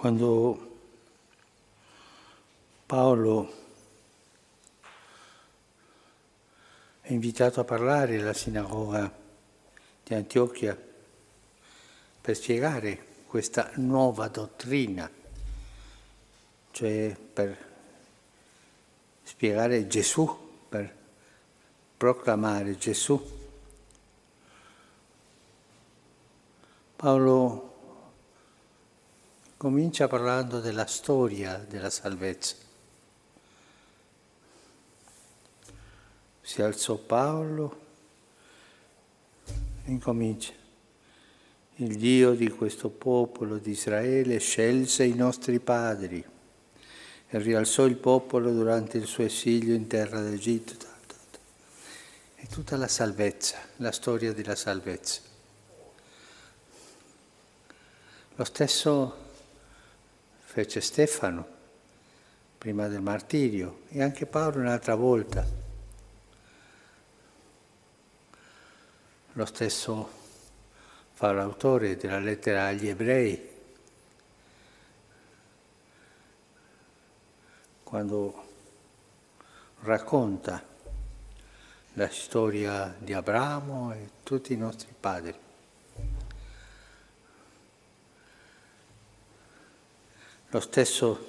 quando Paolo è invitato a parlare alla sinagoga di Antiochia per spiegare questa nuova dottrina, cioè per spiegare Gesù, per proclamare Gesù. Paolo comincia parlando della storia della salvezza. Si alzò Paolo e incomincia. Il Dio di questo popolo di Israele scelse i nostri padri e rialzò il popolo durante il suo esilio in terra d'Egitto. E tutta la salvezza, la storia della salvezza. Lo stesso fece Stefano prima del martirio e anche Paolo un'altra volta. Lo stesso fa l'autore della lettera agli ebrei quando racconta la storia di Abramo e tutti i nostri padri. Lo stesso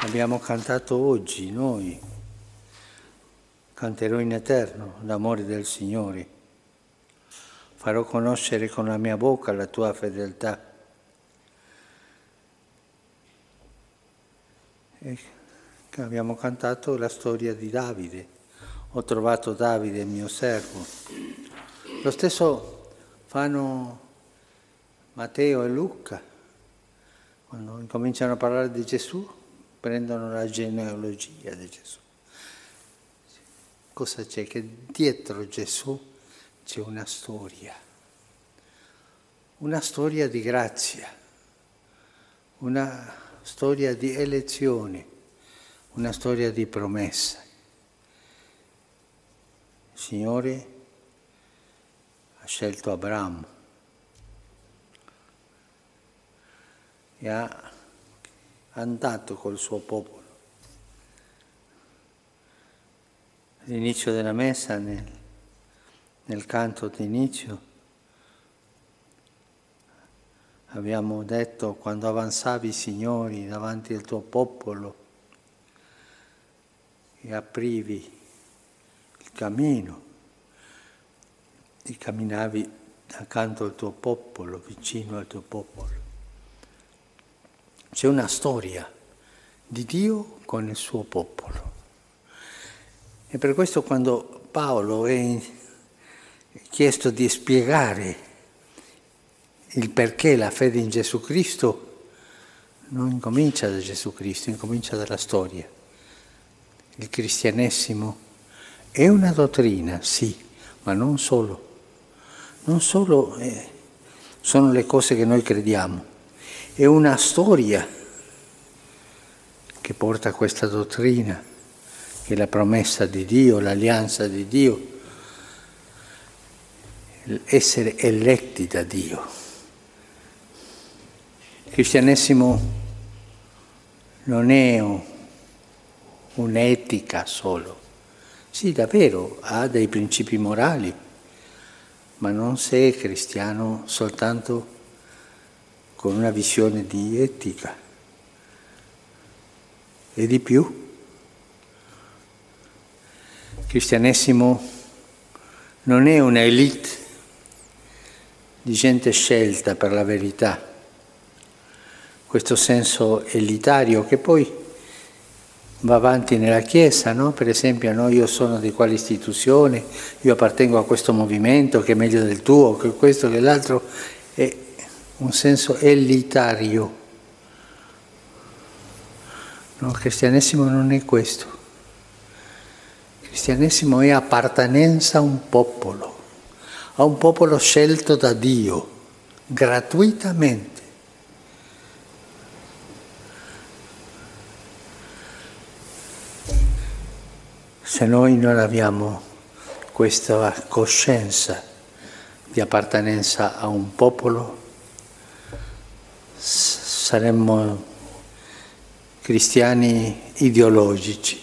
abbiamo cantato oggi noi, canterò in eterno l'amore del Signore, farò conoscere con la mia bocca la tua fedeltà. E abbiamo cantato la storia di Davide, ho trovato Davide mio servo. Lo stesso fanno Matteo e Luca quando incominciano a parlare di Gesù, prendono la genealogia di Gesù. Cosa c'è? Che dietro Gesù c'è una storia, una storia di grazia, una storia di elezione, una storia di promessa. Il Signore ha scelto Abramo e ha andato col suo popolo. All'inizio della messa, nel, nel canto d'inizio, abbiamo detto quando avanzavi, Signori, davanti al tuo popolo e aprivi il cammino e camminavi accanto al tuo popolo, vicino al tuo popolo. C'è una storia di Dio con il suo popolo. E per questo quando Paolo è chiesto di spiegare il perché la fede in Gesù Cristo non incomincia da Gesù Cristo, incomincia dalla storia. Il cristianesimo è una dottrina, sì, ma non solo. Non solo eh, sono le cose che noi crediamo, è una storia che porta a questa dottrina, che è la promessa di Dio, l'alleanza di Dio, essere eletti da Dio. Il cristianesimo non è un'etica solo, sì davvero ha dei principi morali, ma non se è cristiano soltanto con una visione di etica e di più. Il cristianesimo non è un'elite di gente scelta per la verità, questo senso elitario che poi va avanti nella Chiesa, no? per esempio no, io sono di quale istituzione, io appartengo a questo movimento che è meglio del tuo, che questo, che l'altro, e un senso elitario. No, il cristianesimo non è questo. Il cristianesimo è appartenenza a un popolo, a un popolo scelto da Dio, gratuitamente. Se noi non abbiamo questa coscienza di appartenenza a un popolo, saremmo cristiani ideologici,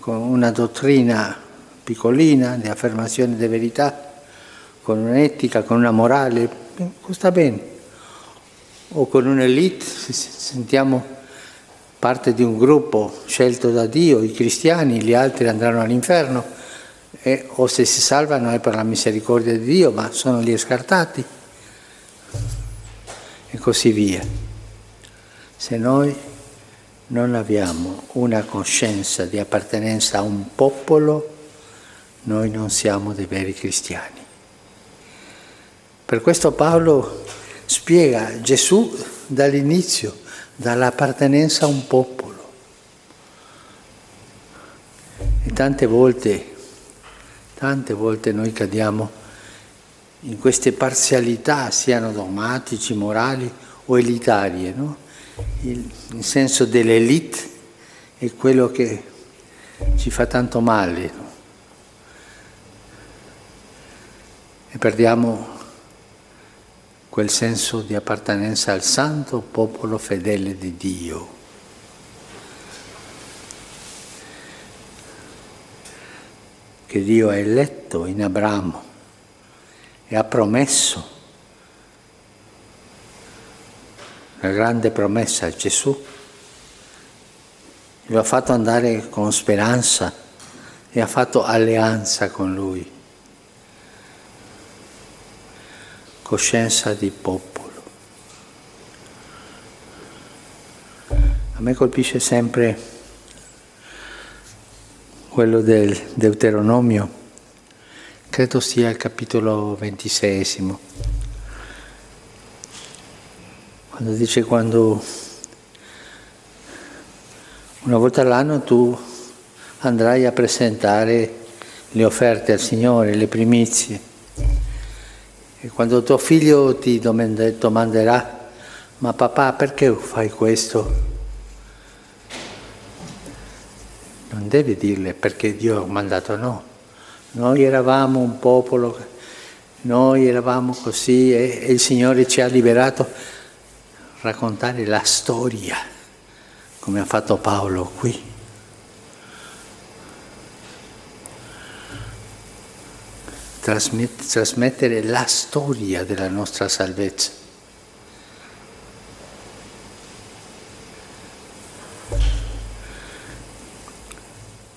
con una dottrina piccolina di affermazione di verità, con un'etica, con una morale, sta bene. O con un'elite, sentiamo parte di un gruppo scelto da Dio, i cristiani, gli altri andranno all'inferno, e, o se si salvano è per la misericordia di Dio, ma sono gli scartati, e così via. Se noi non abbiamo una coscienza di appartenenza a un popolo, noi non siamo dei veri cristiani. Per questo Paolo spiega Gesù dall'inizio dall'appartenenza a un popolo. E tante volte, tante volte noi cadiamo in queste parzialità, siano dogmatici, morali o elitarie, no? il, il, senso dell'elite è quello che ci fa tanto male. No? E perdiamo quel senso di appartenenza al santo popolo fedele di Dio. Che Dio ha eletto in Abramo e ha promesso la grande promessa a Gesù. Lo ha fatto andare con speranza e ha fatto alleanza con lui. coscienza di popolo. A me colpisce sempre quello del Deuteronomio, credo sia il capitolo ventisesimo, quando dice quando una volta all'anno tu andrai a presentare le offerte al Signore, le primizie. E quando tuo figlio ti domanderà, ma papà perché fai questo? Non devi dirle perché Dio ha mandato no. Noi eravamo un popolo, noi eravamo così e, e il Signore ci ha liberato. Raccontare la storia, come ha fatto Paolo qui. trasmettere la storia della nostra salvezza.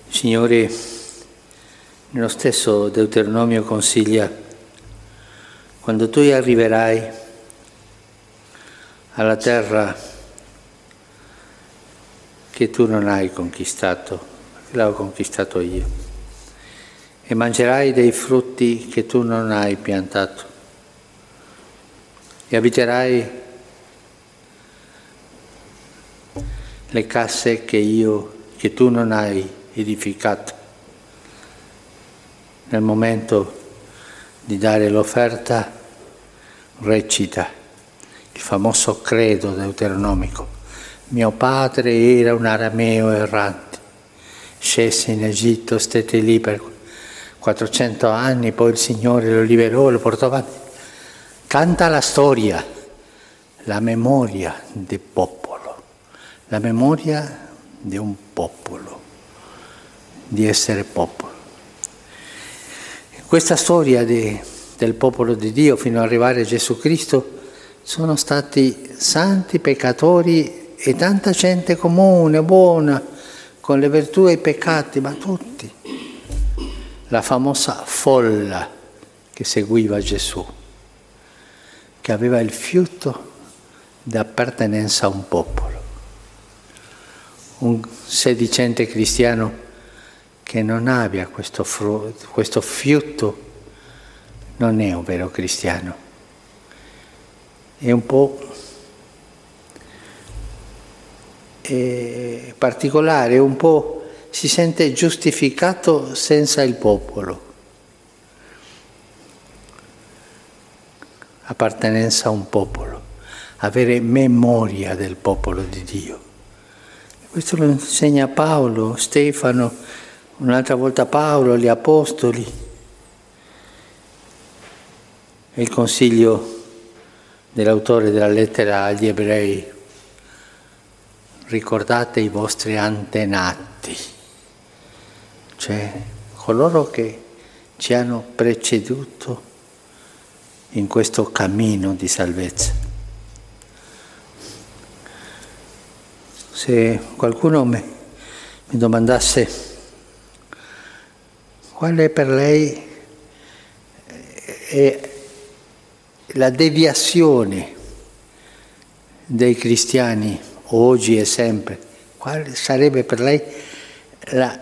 Signore, nello stesso Deuteronomio consiglia, quando tu arriverai alla terra che tu non hai conquistato, l'ho conquistato io e mangerai dei frutti che tu non hai piantato e abiterai le casse che io, che tu non hai edificato. Nel momento di dare l'offerta recita il famoso credo deuteronomico. Mio padre era un arameo errante, scese in Egitto, stette lì per 400 anni, poi il Signore lo liberò, lo portò avanti. Canta la storia, la memoria del popolo, la memoria di un popolo, di essere popolo. Questa storia di, del popolo di Dio fino ad arrivare a Gesù Cristo sono stati santi peccatori e tanta gente comune, buona, con le virtù e i peccati, ma tutti la famosa folla che seguiva Gesù, che aveva il fiuto di appartenenza a un popolo. Un sedicente cristiano che non abbia questo, fru- questo fiuto non è un vero cristiano. È un po' è particolare, un po' si sente giustificato senza il popolo. Appartenenza a un popolo, avere memoria del popolo di Dio. Questo lo insegna Paolo, Stefano, un'altra volta Paolo, gli Apostoli. Il consiglio dell'autore della lettera agli ebrei, ricordate i vostri antenati, cioè coloro che ci hanno preceduto in questo cammino di salvezza. Se qualcuno mi domandasse qual è per lei è la deviazione dei cristiani oggi e sempre, quale sarebbe per lei la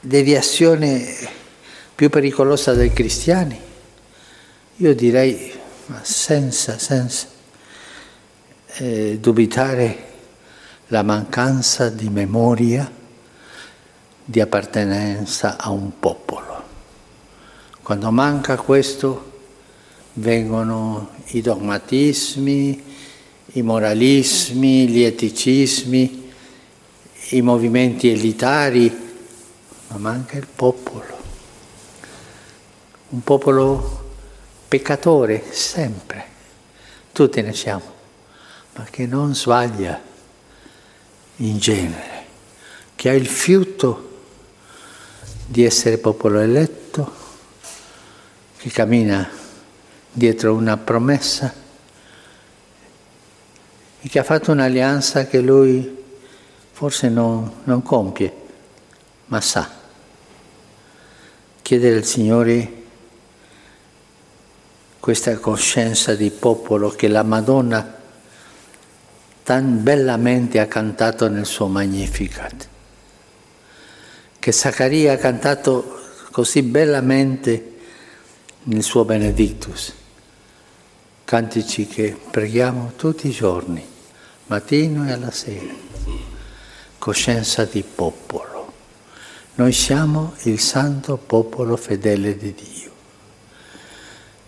deviazione più pericolosa dei cristiani? Io direi, senza, senza eh, dubitare la mancanza di memoria, di appartenenza a un popolo. Quando manca questo, vengono i dogmatismi, i moralismi, gli eticismi, i movimenti elitari, ma manca il popolo. Un popolo peccatore sempre, tutti ne siamo, ma che non sbaglia in genere, che ha il fiuto di essere popolo eletto, che cammina dietro una promessa e che ha fatto un'alleanza che lui forse non, non compie, ma sa. Chiedere al Signore questa coscienza di popolo che la Madonna tan bellamente ha cantato nel suo Magnificat, che Zaccaria ha cantato così bellamente nel suo Benedictus cantici che preghiamo tutti i giorni, mattino e alla sera. Coscienza di popolo. Noi siamo il santo popolo fedele di Dio,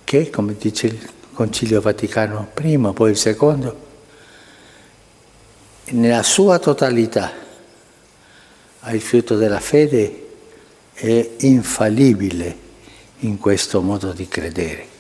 che, come dice il Concilio Vaticano I, poi il secondo, nella sua totalità il fiuto della fede è infallibile in questo modo di credere